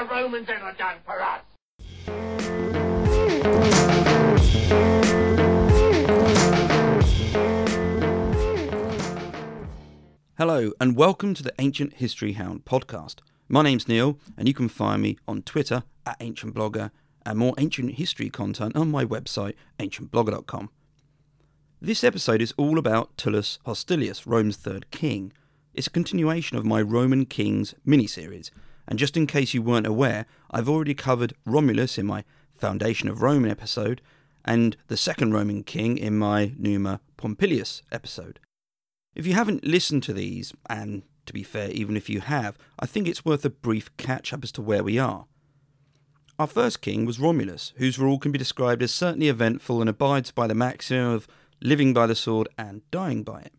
the Romans ever done for us? Hello, and welcome to the Ancient History Hound podcast. My name's Neil, and you can find me on Twitter at Ancient Blogger and more ancient history content on my website, ancientblogger.com. This episode is all about Tullus Hostilius, Rome's third king. It's a continuation of my Roman Kings mini-series, and just in case you weren't aware, I've already covered Romulus in my Foundation of Rome episode, and the second Roman king in my Numa Pompilius episode. If you haven't listened to these, and to be fair, even if you have, I think it's worth a brief catch up as to where we are. Our first king was Romulus, whose rule can be described as certainly eventful and abides by the maxim of living by the sword and dying by it.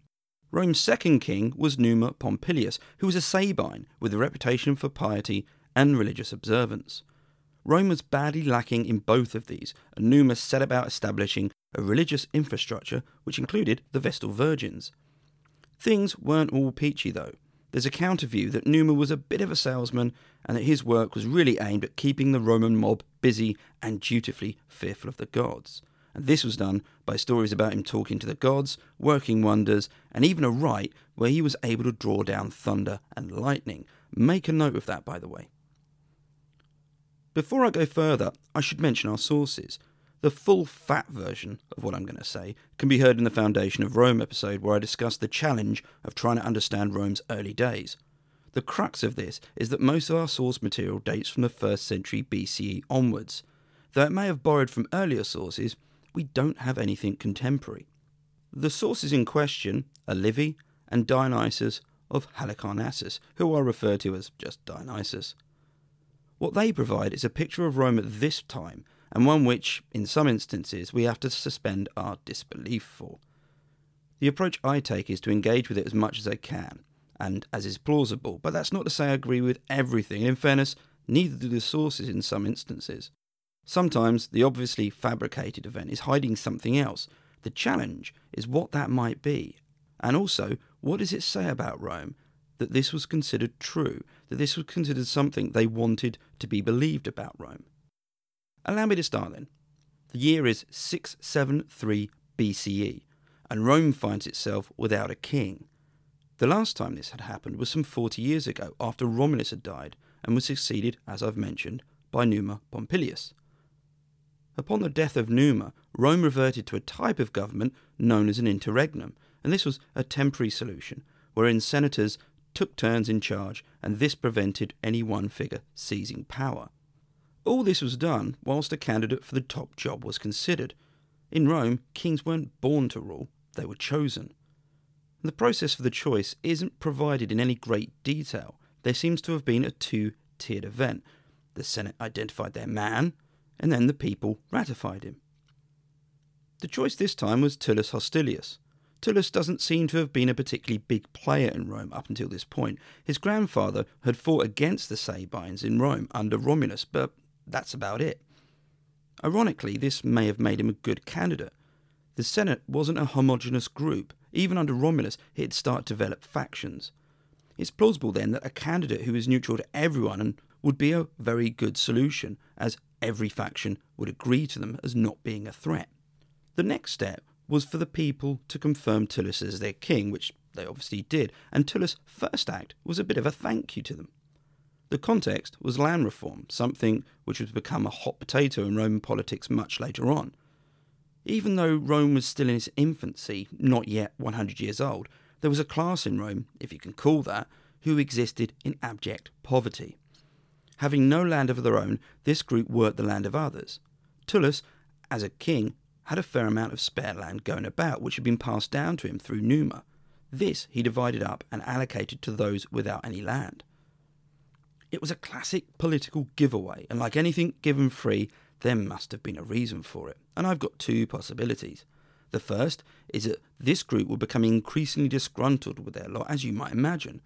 Rome's second king was Numa Pompilius, who was a Sabine with a reputation for piety and religious observance. Rome was badly lacking in both of these, and Numa set about establishing a religious infrastructure which included the Vestal Virgins. Things weren't all peachy though. There's a counter view that Numa was a bit of a salesman and that his work was really aimed at keeping the Roman mob busy and dutifully fearful of the gods. And this was done by stories about him talking to the gods, working wonders, and even a rite where he was able to draw down thunder and lightning. Make a note of that, by the way. Before I go further, I should mention our sources. The full fat version of what I'm going to say can be heard in the Foundation of Rome episode, where I discuss the challenge of trying to understand Rome's early days. The crux of this is that most of our source material dates from the 1st century BCE onwards. Though it may have borrowed from earlier sources, we don't have anything contemporary. The sources in question are Livy and Dionysius of Halicarnassus, who are referred to as just Dionysius. What they provide is a picture of Rome at this time, and one which, in some instances, we have to suspend our disbelief for. The approach I take is to engage with it as much as I can, and as is plausible, but that's not to say I agree with everything, in fairness, neither do the sources in some instances. Sometimes the obviously fabricated event is hiding something else. The challenge is what that might be. And also, what does it say about Rome that this was considered true, that this was considered something they wanted to be believed about Rome? Allow me to start then. The year is 673 BCE, and Rome finds itself without a king. The last time this had happened was some 40 years ago, after Romulus had died, and was succeeded, as I've mentioned, by Numa Pompilius. Upon the death of Numa, Rome reverted to a type of government known as an interregnum, and this was a temporary solution, wherein senators took turns in charge, and this prevented any one figure seizing power. All this was done whilst a candidate for the top job was considered. In Rome, kings weren't born to rule, they were chosen. The process for the choice isn't provided in any great detail. There seems to have been a two tiered event. The Senate identified their man, and then the people ratified him. The choice this time was Tullus Hostilius. Tullus doesn't seem to have been a particularly big player in Rome up until this point. His grandfather had fought against the Sabines in Rome under Romulus, but that's about it. Ironically, this may have made him a good candidate. The Senate wasn't a homogeneous group. Even under Romulus, it had started to develop factions. It's plausible then that a candidate who is neutral to everyone would be a very good solution, as every faction would agree to them as not being a threat. The next step was for the people to confirm Tullus as their king, which they obviously did, and Tullus' first act was a bit of a thank you to them. The context was land reform, something which would become a hot potato in Roman politics much later on. Even though Rome was still in its infancy, not yet 100 years old, there was a class in Rome, if you can call that, who existed in abject poverty. Having no land of their own, this group worked the land of others. Tullus, as a king, had a fair amount of spare land going about, which had been passed down to him through Numa. This he divided up and allocated to those without any land. It was a classic political giveaway, and like anything given free, there must have been a reason for it. And I've got two possibilities. The first is that this group were becoming increasingly disgruntled with their lot, as you might imagine.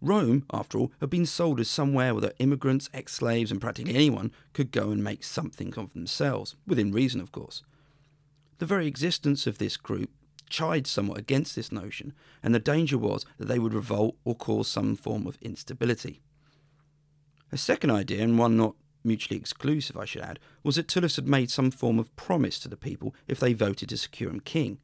Rome, after all, had been sold as somewhere where immigrants, ex slaves, and practically anyone could go and make something of themselves, within reason, of course. The very existence of this group chide somewhat against this notion, and the danger was that they would revolt or cause some form of instability. A second idea, and one not mutually exclusive, I should add, was that Tullus had made some form of promise to the people if they voted to secure him king.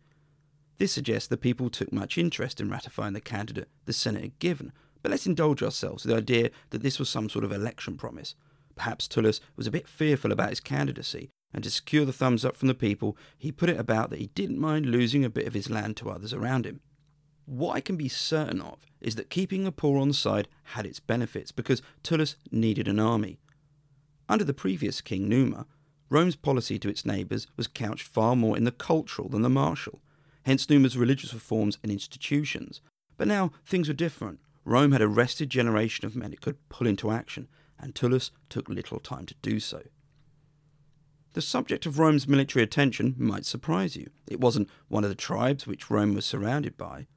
This suggests the people took much interest in ratifying the candidate the Senate had given, but let's indulge ourselves with the idea that this was some sort of election promise. Perhaps Tullus was a bit fearful about his candidacy, and to secure the thumbs up from the people, he put it about that he didn't mind losing a bit of his land to others around him. What I can be certain of is that keeping the poor on the side had its benefits because Tullus needed an army. Under the previous king Numa, Rome's policy to its neighbours was couched far more in the cultural than the martial, hence Numa's religious reforms and institutions. But now things were different. Rome had a rested generation of men it could pull into action, and Tullus took little time to do so. The subject of Rome's military attention might surprise you. It wasn't one of the tribes which Rome was surrounded by,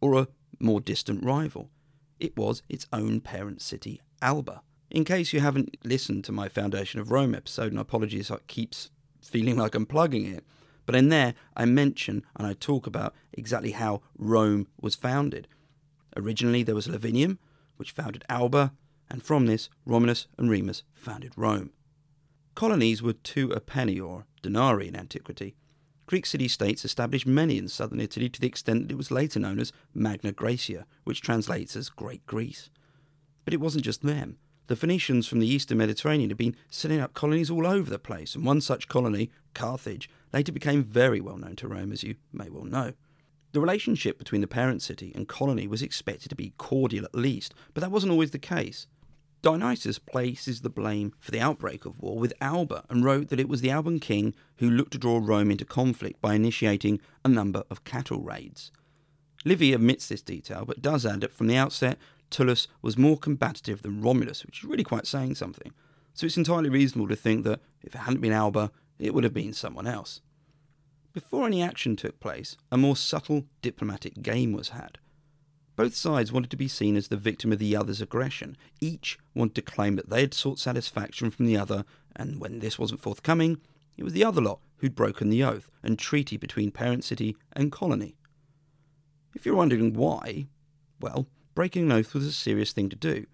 or a more distant rival. It was its own parent city, Alba. In case you haven't listened to my Foundation of Rome episode, and apologies, it keeps feeling like I'm plugging it, but in there I mention and I talk about exactly how Rome was founded. Originally there was Lavinium, which founded Alba, and from this Romulus and Remus founded Rome. Colonies were two a penny or denarii in antiquity. Greek city states established many in southern Italy to the extent that it was later known as Magna Graecia, which translates as Great Greece. But it wasn't just them. The Phoenicians from the eastern Mediterranean had been setting up colonies all over the place, and one such colony, Carthage, later became very well known to Rome, as you may well know. The relationship between the parent city and colony was expected to be cordial at least, but that wasn't always the case. Dionysius places the blame for the outbreak of war with Alba and wrote that it was the Alban king who looked to draw Rome into conflict by initiating a number of cattle raids. Livy admits this detail, but does add that from the outset, Tullus was more combative than Romulus, which is really quite saying something. So it's entirely reasonable to think that if it hadn't been Alba, it would have been someone else. Before any action took place, a more subtle diplomatic game was had. Both sides wanted to be seen as the victim of the other's aggression. Each wanted to claim that they had sought satisfaction from the other, and when this wasn't forthcoming, it was the other lot who'd broken the oath and treaty between parent city and colony. If you're wondering why, well, breaking an oath was a serious thing to do.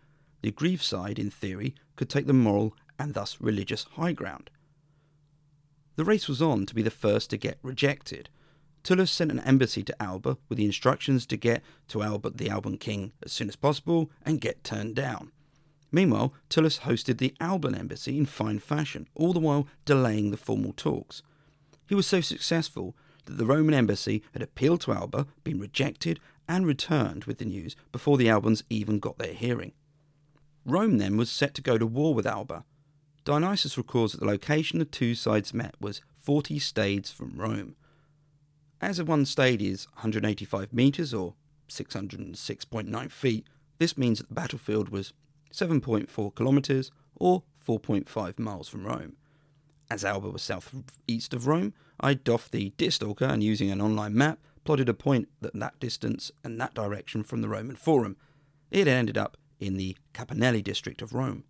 The aggrieved side, in theory, could take the moral and thus religious high ground. The race was on to be the first to get rejected, Tullus sent an embassy to Alba with the instructions to get to Albert the Alban king as soon as possible and get turned down. Meanwhile, Tullus hosted the Alban embassy in fine fashion, all the while delaying the formal talks. He was so successful that the Roman embassy had appealed to Alba, been rejected, and returned with the news before the Albans even got their hearing. Rome then was set to go to war with Alba. Dionysius records that the location the two sides met was 40 stades from Rome. As a one stade is 185 metres or 606.9 feet, this means that the battlefield was 7.4 kilometres or 4.5 miles from Rome. As Alba was southeast of Rome, I doffed the distalker and using an online map, plotted a point at that distance and that direction from the Roman Forum. It ended up in the Capannelle district of Rome.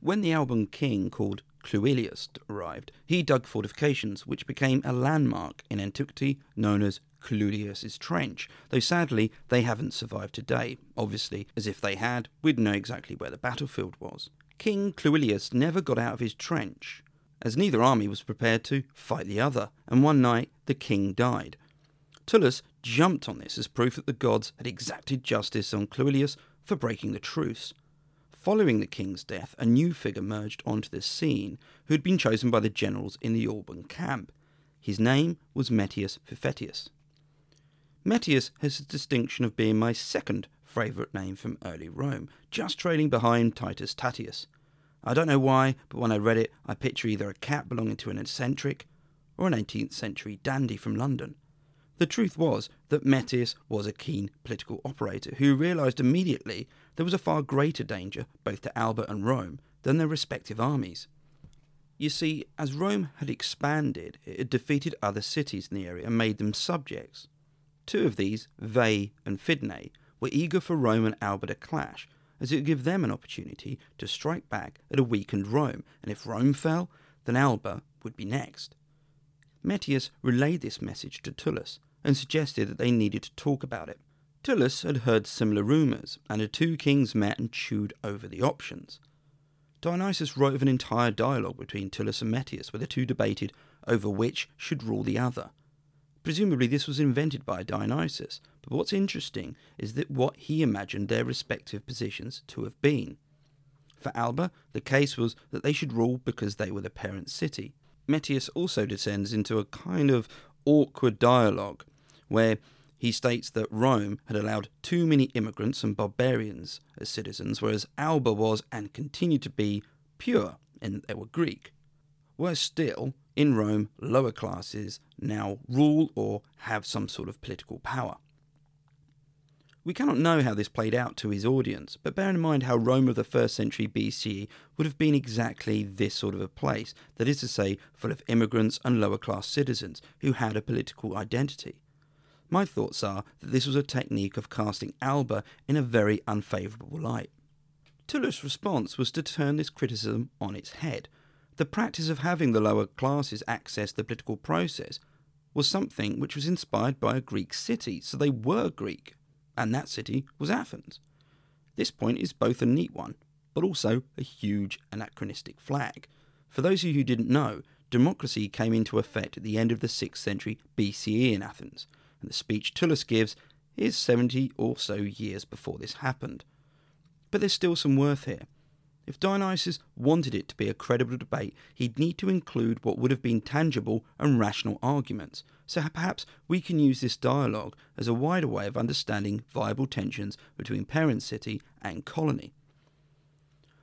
When the Alban king called Cluilius arrived, he dug fortifications, which became a landmark in antiquity known as Cluilius's Trench, though sadly they haven't survived today. Obviously, as if they had, we'd know exactly where the battlefield was. King Cluilius never got out of his trench, as neither army was prepared to fight the other, and one night the king died. Tullus jumped on this as proof that the gods had exacted justice on Cluilius for breaking the truce. Following the king's death, a new figure merged onto the scene who had been chosen by the generals in the Alban camp. His name was Metius Fufetius. Metius has the distinction of being my second favourite name from early Rome, just trailing behind Titus Tatius. I don't know why, but when I read it, I picture either a cat belonging to an eccentric or an 18th century dandy from London. The truth was that Metius was a keen political operator who realised immediately there was a far greater danger both to Alba and Rome than their respective armies. You see, as Rome had expanded, it had defeated other cities in the area and made them subjects. Two of these, Veii and Fidenae, were eager for Rome and Alba to clash, as it would give them an opportunity to strike back at a weakened Rome, and if Rome fell, then Alba would be next. Metius relayed this message to Tullus, and suggested that they needed to talk about it. Tullus had heard similar rumours, and the two kings met and chewed over the options. Dionysius wrote of an entire dialogue between Tullus and Metius where the two debated over which should rule the other. Presumably, this was invented by Dionysius, but what's interesting is that what he imagined their respective positions to have been. For Alba, the case was that they should rule because they were the parent city. Metius also descends into a kind of awkward dialogue where he states that Rome had allowed too many immigrants and barbarians as citizens, whereas Alba was and continued to be pure in that they were Greek. Worse still, in Rome, lower classes now rule or have some sort of political power. We cannot know how this played out to his audience, but bear in mind how Rome of the first century BCE would have been exactly this sort of a place, that is to say, full of immigrants and lower class citizens who had a political identity. My thoughts are that this was a technique of casting Alba in a very unfavourable light. Tullus' response was to turn this criticism on its head. The practice of having the lower classes access the political process was something which was inspired by a Greek city, so they were Greek and that city was Athens. This point is both a neat one, but also a huge anachronistic flag. For those of you who didn't know, democracy came into effect at the end of the 6th century BCE in Athens, and the speech Tullus gives is 70 or so years before this happened. But there's still some worth here. If Dionysius wanted it to be a credible debate, he'd need to include what would have been tangible and rational arguments. So perhaps we can use this dialogue as a wider way of understanding viable tensions between parent city and colony.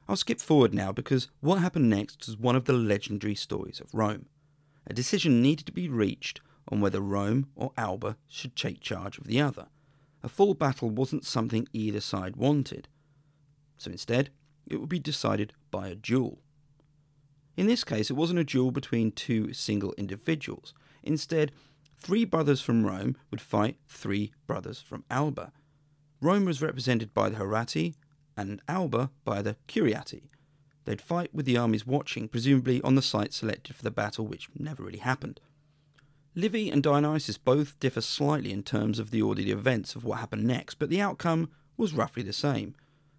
I'll skip forward now because what happened next was one of the legendary stories of Rome. A decision needed to be reached on whether Rome or Alba should take charge of the other. A full battle wasn't something either side wanted. So instead, it would be decided by a duel. In this case, it wasn't a duel between two single individuals. Instead, three brothers from Rome would fight three brothers from Alba. Rome was represented by the Horatii and Alba by the Curiatii. They'd fight with the armies watching, presumably on the site selected for the battle, which never really happened. Livy and Dionysius both differ slightly in terms of the ordered events of what happened next, but the outcome was roughly the same.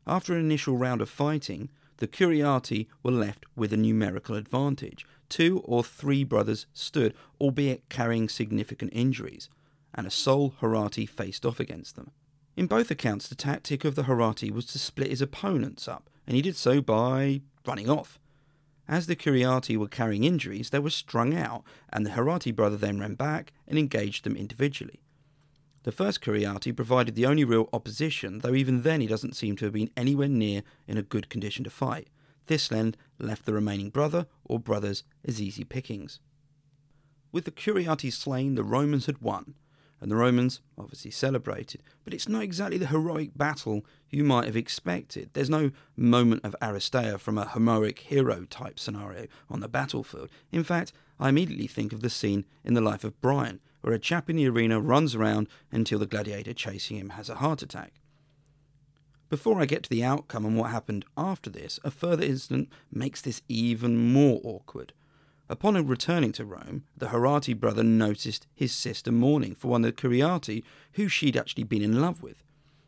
After an initial round of fighting, the Curiatii were left with a numerical advantage. Two or three brothers stood, albeit carrying significant injuries, and a sole Horatii faced off against them. In both accounts, the tactic of the Horatii was to split his opponents up, and he did so by running off. As the Curiatii were carrying injuries, they were strung out, and the Horatii brother then ran back and engaged them individually. The first Curiatii provided the only real opposition, though even then he doesn't seem to have been anywhere near in a good condition to fight. This then left the remaining brother or brothers as easy pickings. With the Curiatii slain, the Romans had won, and the Romans obviously celebrated, but it's not exactly the heroic battle you might have expected. There's no moment of Aristeia from a heroic hero type scenario on the battlefield. In fact, I immediately think of the scene in the life of Brian, where a chap in the arena runs around until the gladiator chasing him has a heart attack. Before I get to the outcome and what happened after this, a further incident makes this even more awkward. Upon returning to Rome, the Horatii brother noticed his sister mourning for one of the Curiatii who she'd actually been in love with.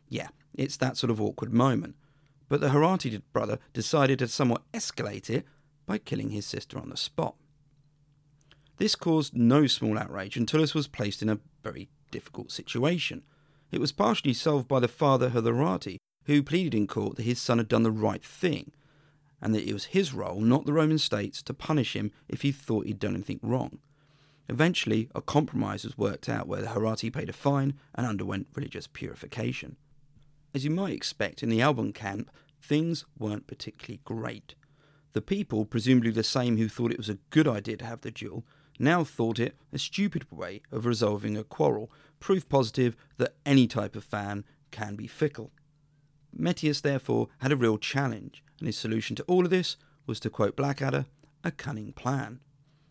Yeah, it's that sort of awkward moment. But the Horatii brother decided to somewhat escalate it by killing his sister on the spot. This caused no small outrage, and Tullus was placed in a very difficult situation. It was partially solved by the father Horatii, who pleaded in court that his son had done the right thing, and that it was his role, not the Roman state's, to punish him if he thought he'd done anything wrong. Eventually, a compromise was worked out where the Horatii paid a fine and underwent religious purification. As you might expect in the Alban camp, things weren't particularly great. The people, presumably the same who thought it was a good idea to have the duel, now thought it a stupid way of resolving a quarrel, proof positive that any type of fan can be fickle. Metius therefore had a real challenge, and his solution to all of this was to quote Blackadder, a cunning plan.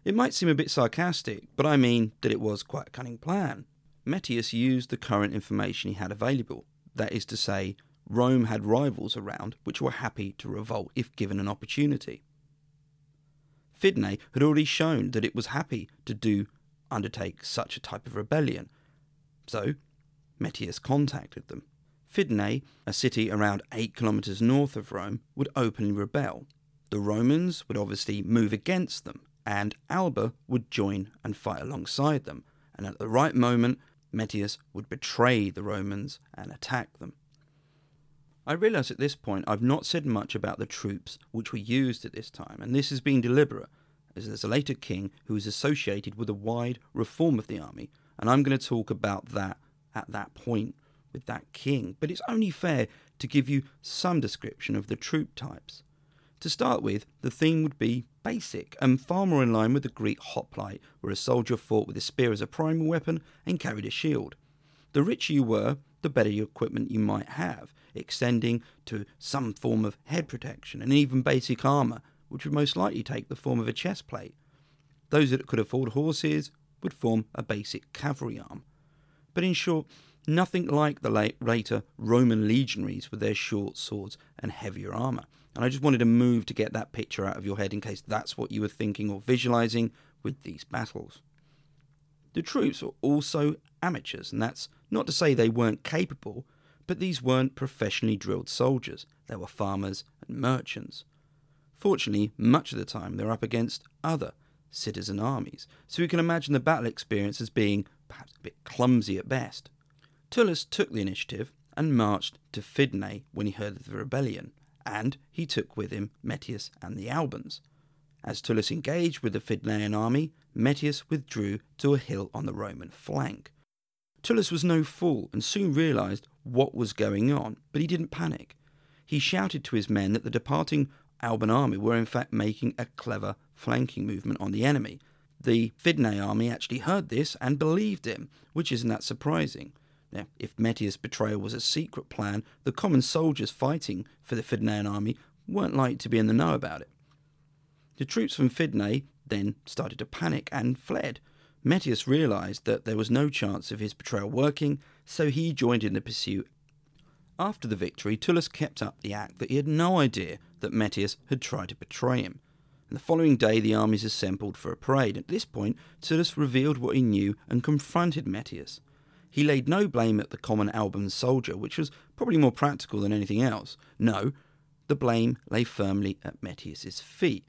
It might seem a bit sarcastic, but I mean that it was quite a cunning plan. Metius used the current information he had available, that is to say, Rome had rivals around which were happy to revolt if given an opportunity. Fidenae had already shown that it was happy to do undertake such a type of rebellion. So, Metius contacted them. Fidenae, a city around 8 kilometres north of Rome, would openly rebel. The Romans would obviously move against them, and Alba would join and fight alongside them. And at the right moment, Metius would betray the Romans and attack them. I realise at this point I've not said much about the troops which were used at this time, and this has been deliberate, as there's a later king who is associated with a wide reform of the army, and I'm going to talk about that at that point with that king. But it's only fair to give you some description of the troop types. To start with, the theme would be basic and far more in line with the Greek hoplite, where a soldier fought with a spear as a primary weapon and carried a shield. The richer you were, the better equipment you might have, extending to some form of head protection and even basic armour, which would most likely take the form of a chest plate. Those that could afford horses would form a basic cavalry arm. But in short, nothing like the later Roman legionaries with their short swords and heavier armour. And I just wanted to move to get that picture out of your head in case that's what you were thinking or visualizing with these battles. The troops were also amateurs, and that's not to say they weren't capable, but these weren't professionally drilled soldiers. They were farmers and merchants. Fortunately, much of the time they're up against other citizen armies, so we can imagine the battle experience as being perhaps a bit clumsy at best. Tullus took the initiative and marched to Fidenae when he heard of the rebellion, and he took with him Metius and the Albans. As Tullus engaged with the Fidenaean army, Metius withdrew to a hill on the Roman flank. Tullus was no fool and soon realized what was going on, but he didn't panic. He shouted to his men that the departing Alban army were in fact making a clever flanking movement on the enemy. The Fidenae army actually heard this and believed him, which isn't that surprising. Now, if Metius' betrayal was a secret plan, the common soldiers fighting for the Fidenaean army weren't likely to be in the know about it. The troops from Fidenae then started to panic and fled. Metius realized that there was no chance of his betrayal working, so he joined in the pursuit. After the victory, Tullus kept up the act that he had no idea that Metius had tried to betray him. And the following day, the armies assembled for a parade. At this point, Tullus revealed what he knew and confronted Metius. He laid no blame at the common Alban soldier, which was probably more practical than anything else. No, the blame lay firmly at Metius's feet.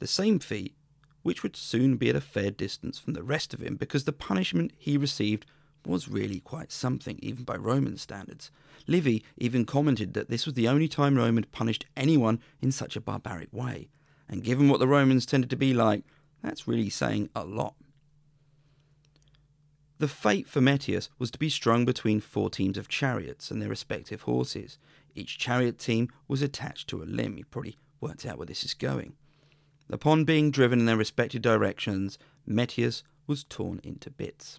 The same feet which would soon be at a fair distance from the rest of him because the punishment he received was really quite something, even by Roman standards. Livy even commented that this was the only time Rome had punished anyone in such a barbaric way. And given what the Romans tended to be like, that's really saying a lot. The fate for Metius was to be strung between four teams of chariots and their respective horses. Each chariot team was attached to a limb. You probably worked out where this is going. Upon being driven in their respective directions, Metius was torn into bits.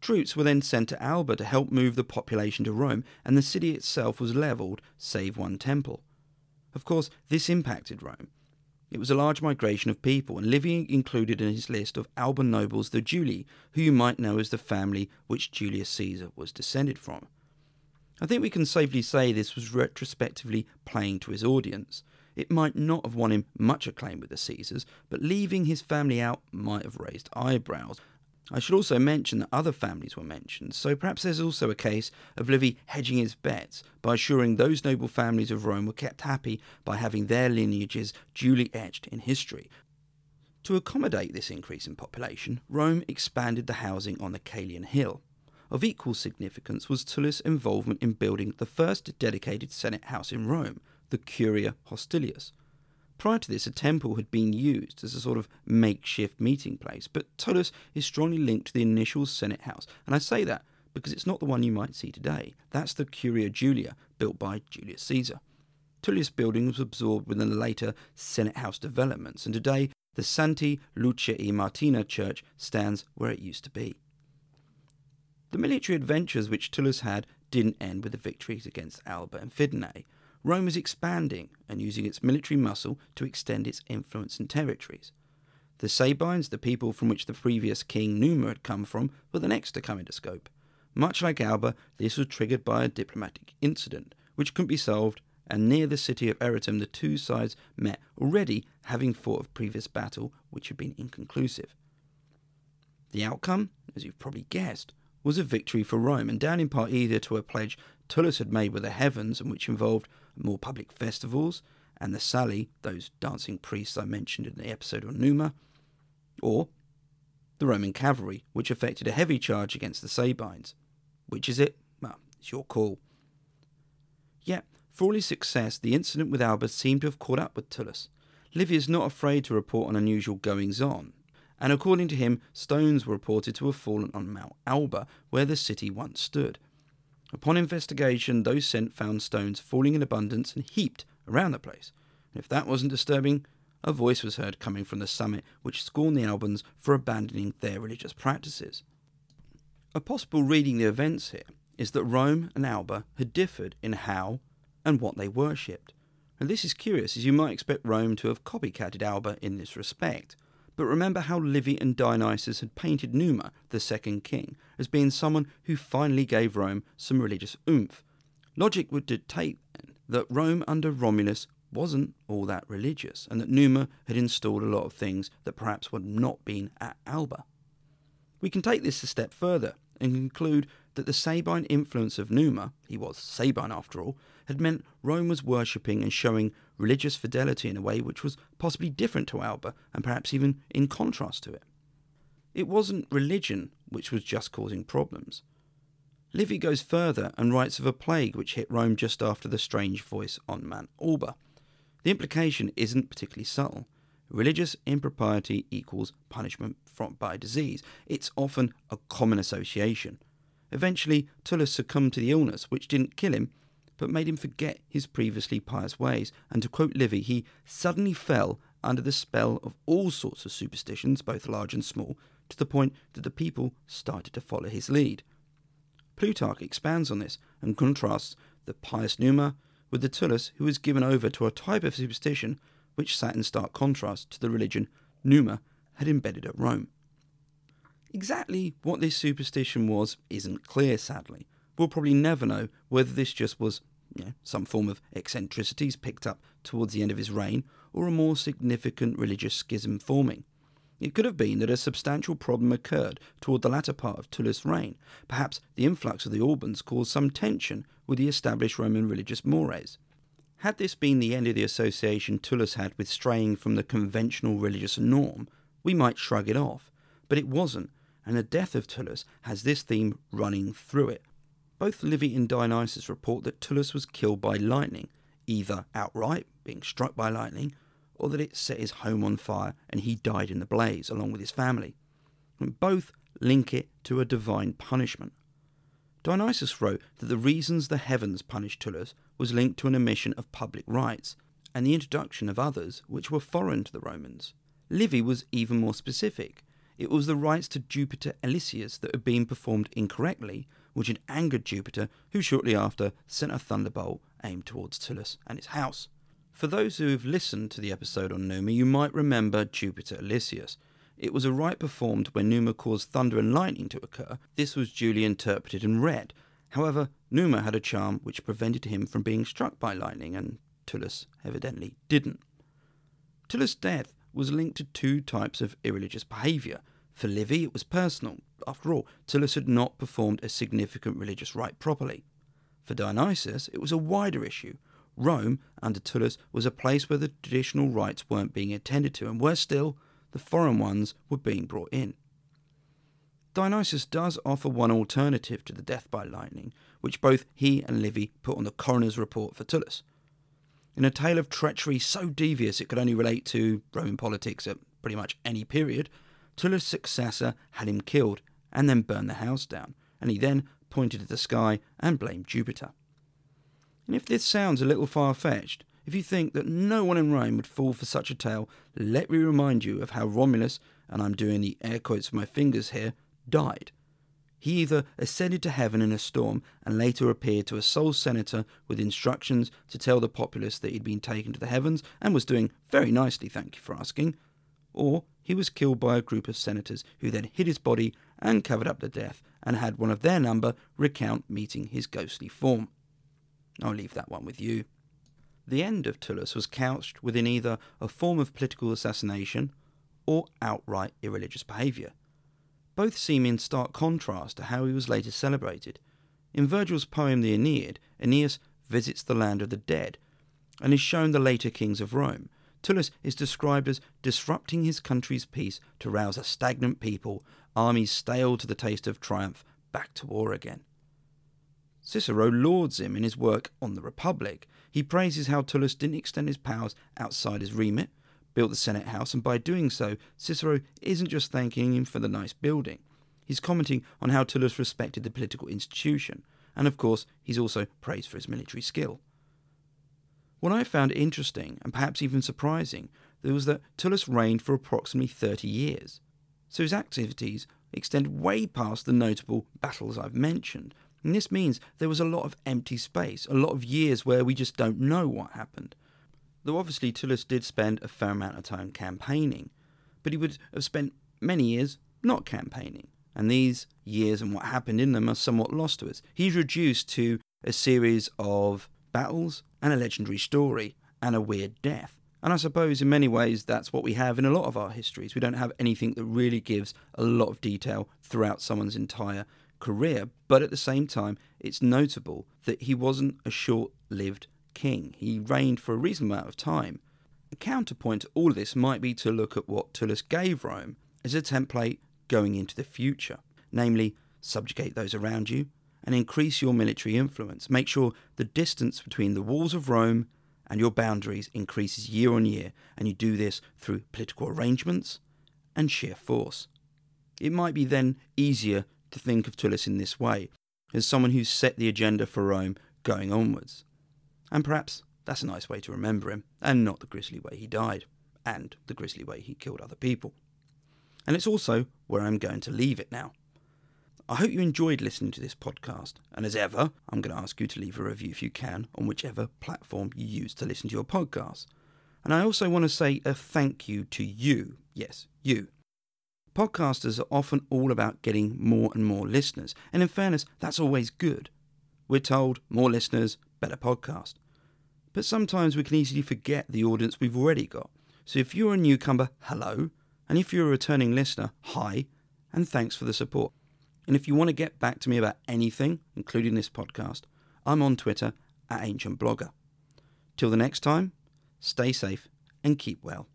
Troops were then sent to Alba to help move the population to Rome, and the city itself was levelled, save one temple. Of course, this impacted Rome. It was a large migration of people, and Livy included in his list of Alban nobles the Julii, who you might know as the family which Julius Caesar was descended from. I think we can safely say this was retrospectively playing to his audience. It might not have won him much acclaim with the Caesars, but leaving his family out might have raised eyebrows. I should also mention that other families were mentioned, so perhaps there's also a case of Livy hedging his bets by assuring those noble families of Rome were kept happy by having their lineages duly etched in history. To accommodate this increase in population, Rome expanded the housing on the Caelian Hill. Of equal significance was Tullus' involvement in building the first dedicated Senate house in Rome, the Curia Hostilius. Prior to this, a temple had been used as a sort of makeshift meeting place, but Tullus is strongly linked to the initial Senate house, and I say that because it's not the one you might see today. That's the Curia Julia, built by Julius Caesar. Tullius building was absorbed within the later Senate House developments, and today the Santi Luca e Martina church stands where it used to be. The military adventures which Tullus had didn't end with the victories against Alba and Fidenae. Rome was expanding and using its military muscle to extend its influence and territories. The Sabines, the people from which the previous king Numa had come from, were the next to come into scope. Much like Alba, this was triggered by a diplomatic incident, which couldn't be solved, and near the city of Eretum the two sides met, already having fought a previous battle which had been inconclusive. The outcome, as you've probably guessed, was a victory for Rome, and down in part either to a pledge Tullus had made with the heavens, and which involved more public festivals and the Salii, those dancing priests I mentioned in the episode on Numa, or the Roman cavalry, which effected a heavy charge against the Sabines. Which is it? Well, it's your call. Yet, for all his success, the incident with Alba seemed to have caught up with Tullus. Livy is not afraid to report on unusual goings on, and according to him, stones were reported to have fallen on Mount Alba, where the city once stood. Upon investigation, those sent found stones falling in abundance and heaped around the place. If that wasn't disturbing, a voice was heard coming from the summit which scorned the Albans for abandoning their religious practices. A possible reading of the events here is that Rome and Alba had differed in how and what they worshipped. And this is curious, as you might expect Rome to have copycatted Alba in this respect. But remember how Livy and Dionysius had painted Numa, the second king, as being someone who finally gave Rome some religious oomph. Logic would dictate then that Rome under Romulus wasn't all that religious, and that Numa had installed a lot of things that perhaps would not been at Alba. We can take this a step further and conclude that the Sabine influence of Numa, he was Sabine after all, had meant Rome was worshipping and showing religious fidelity in a way which was possibly different to Alba and perhaps even in contrast to it. It wasn't religion which was just causing problems. Livy goes further and writes of a plague which hit Rome just after the strange voice on Mount Alba. The implication isn't particularly subtle. Religious impropriety equals punishment from, by disease. It's often a common association. Eventually, Tullus succumbed to the illness, which didn't kill him, but made him forget his previously pious ways. And to quote Livy, he suddenly fell under the spell of all sorts of superstitions, both large and small, to the point that the people started to follow his lead. Plutarch expands on this and contrasts the pious Numa with the Tullus who was given over to a type of superstition which sat in stark contrast to the religion Numa had embedded at Rome. Exactly what this superstition was isn't clear, sadly. We'll probably never know whether this just was you know, some form of eccentricities picked up towards the end of his reign, or a more significant religious schism forming. It could have been that a substantial problem occurred toward the latter part of Tullus' reign. Perhaps the influx of the Albans caused some tension with the established Roman religious mores. Had this been the end of the association Tullus had with straying from the conventional religious norm, we might shrug it off. But it wasn't, and the death of Tullus has this theme running through it. Both Livy and Dionysius report that Tullus was killed by lightning, either outright, being struck by lightning, or that it set his home on fire and he died in the blaze along with his family. And both link it to a divine punishment. Dionysius wrote that the reasons the heavens punished Tullus was linked to an omission of public rites and the introduction of others which were foreign to the Romans. Livy was even more specific. It was the rites to Jupiter Elicius that had been performed incorrectly, which had angered Jupiter, who shortly after sent a thunderbolt aimed towards Tullus and his house. For those who have listened to the episode on Numa, you might remember Jupiter Elicius. It was a rite performed when Numa caused thunder and lightning to occur. This was duly interpreted and read. However, Numa had a charm which prevented him from being struck by lightning, and Tullus evidently didn't. Tullus' death was linked to two types of irreligious behaviour. For Livy, it was personal. After all, Tullus had not performed a significant religious rite properly. For Dionysius, it was a wider issue. Rome, under Tullus, was a place where the traditional rites weren't being attended to, and where still the foreign ones were being brought in. Dionysius does offer one alternative to the death by lightning, which both he and Livy put on the coroner's report for Tullus. In a tale of treachery so devious it could only relate to Roman politics at pretty much any period, Tullus' successor had him killed and then burned the house down, and he then pointed at the sky and blamed Jupiter. And if this sounds a little far fetched, if you think that no one in Rome would fall for such a tale, let me remind you of how Romulus, and I'm doing the air quotes with my fingers here, died. He either ascended to heaven in a storm and later appeared to a sole senator with instructions to tell the populace that he'd been taken to the heavens and was doing very nicely, thank you for asking, or he was killed by a group of senators who then hid his body and covered up the death and had one of their number recount meeting his ghostly form. I'll leave that one with you. The end of Tullus was couched within either a form of political assassination or outright irreligious behaviour. Both seem in stark contrast to how he was later celebrated. In Virgil's poem The Aeneid, Aeneas visits the land of the dead, and is shown the later kings of Rome. Tullus is described as disrupting his country's peace to rouse a stagnant people, armies stale to the taste of triumph, back to war again. Cicero lauds him in his work on the Republic. He praises how Tullus didn't extend his powers outside his remit, built the Senate House, and by doing so, Cicero isn't just thanking him for the nice building. He's commenting on how Tullus respected the political institution, and of course, he's also praised for his military skill. What I found interesting, and perhaps even surprising, was that Tullus reigned for approximately 30 years. So his activities extend way past the notable battles I've mentioned, and this means there was a lot of empty space, a lot of years where we just don't know what happened. Though obviously Tullus did spend a fair amount of time campaigning, but he would have spent many years not campaigning. And these years and what happened in them are somewhat lost to us. He's reduced to a series of battles and a legendary story and a weird death. And I suppose in many ways that's what we have in a lot of our histories. We don't have anything that really gives a lot of detail throughout someone's entire career, but at the same time, it's notable that he wasn't a short lived king. He reigned for a reasonable amount of time. A counterpoint to all of this might be to look at what Tullus gave Rome as a template going into the future, namely, subjugate those around you and increase your military influence. Make sure the distance between the walls of Rome and your boundaries increases year on year, and you do this through political arrangements and sheer force. It might be then easier to think of Tullus in this way, as someone who set the agenda for Rome going onwards. And perhaps that's a nice way to remember him, and not the grisly way he died, and the grisly way he killed other people. And it's also where I'm going to leave it now. I hope you enjoyed listening to this podcast, and as ever, I'm going to ask you to leave a review if you can on whichever platform you use to listen to your podcast. And I also want to say a thank you to you. Yes, you Podcasters are often all about getting more and more listeners, and in fairness, that's always good. We're told more listeners, better podcast. But sometimes we can easily forget the audience we've already got. So if you're a newcomer, hello. And if you're a returning listener, hi, and thanks for the support. And if you want to get back to me about anything, including this podcast, I'm on Twitter at Ancient Blogger. Till the next time, stay safe and keep well.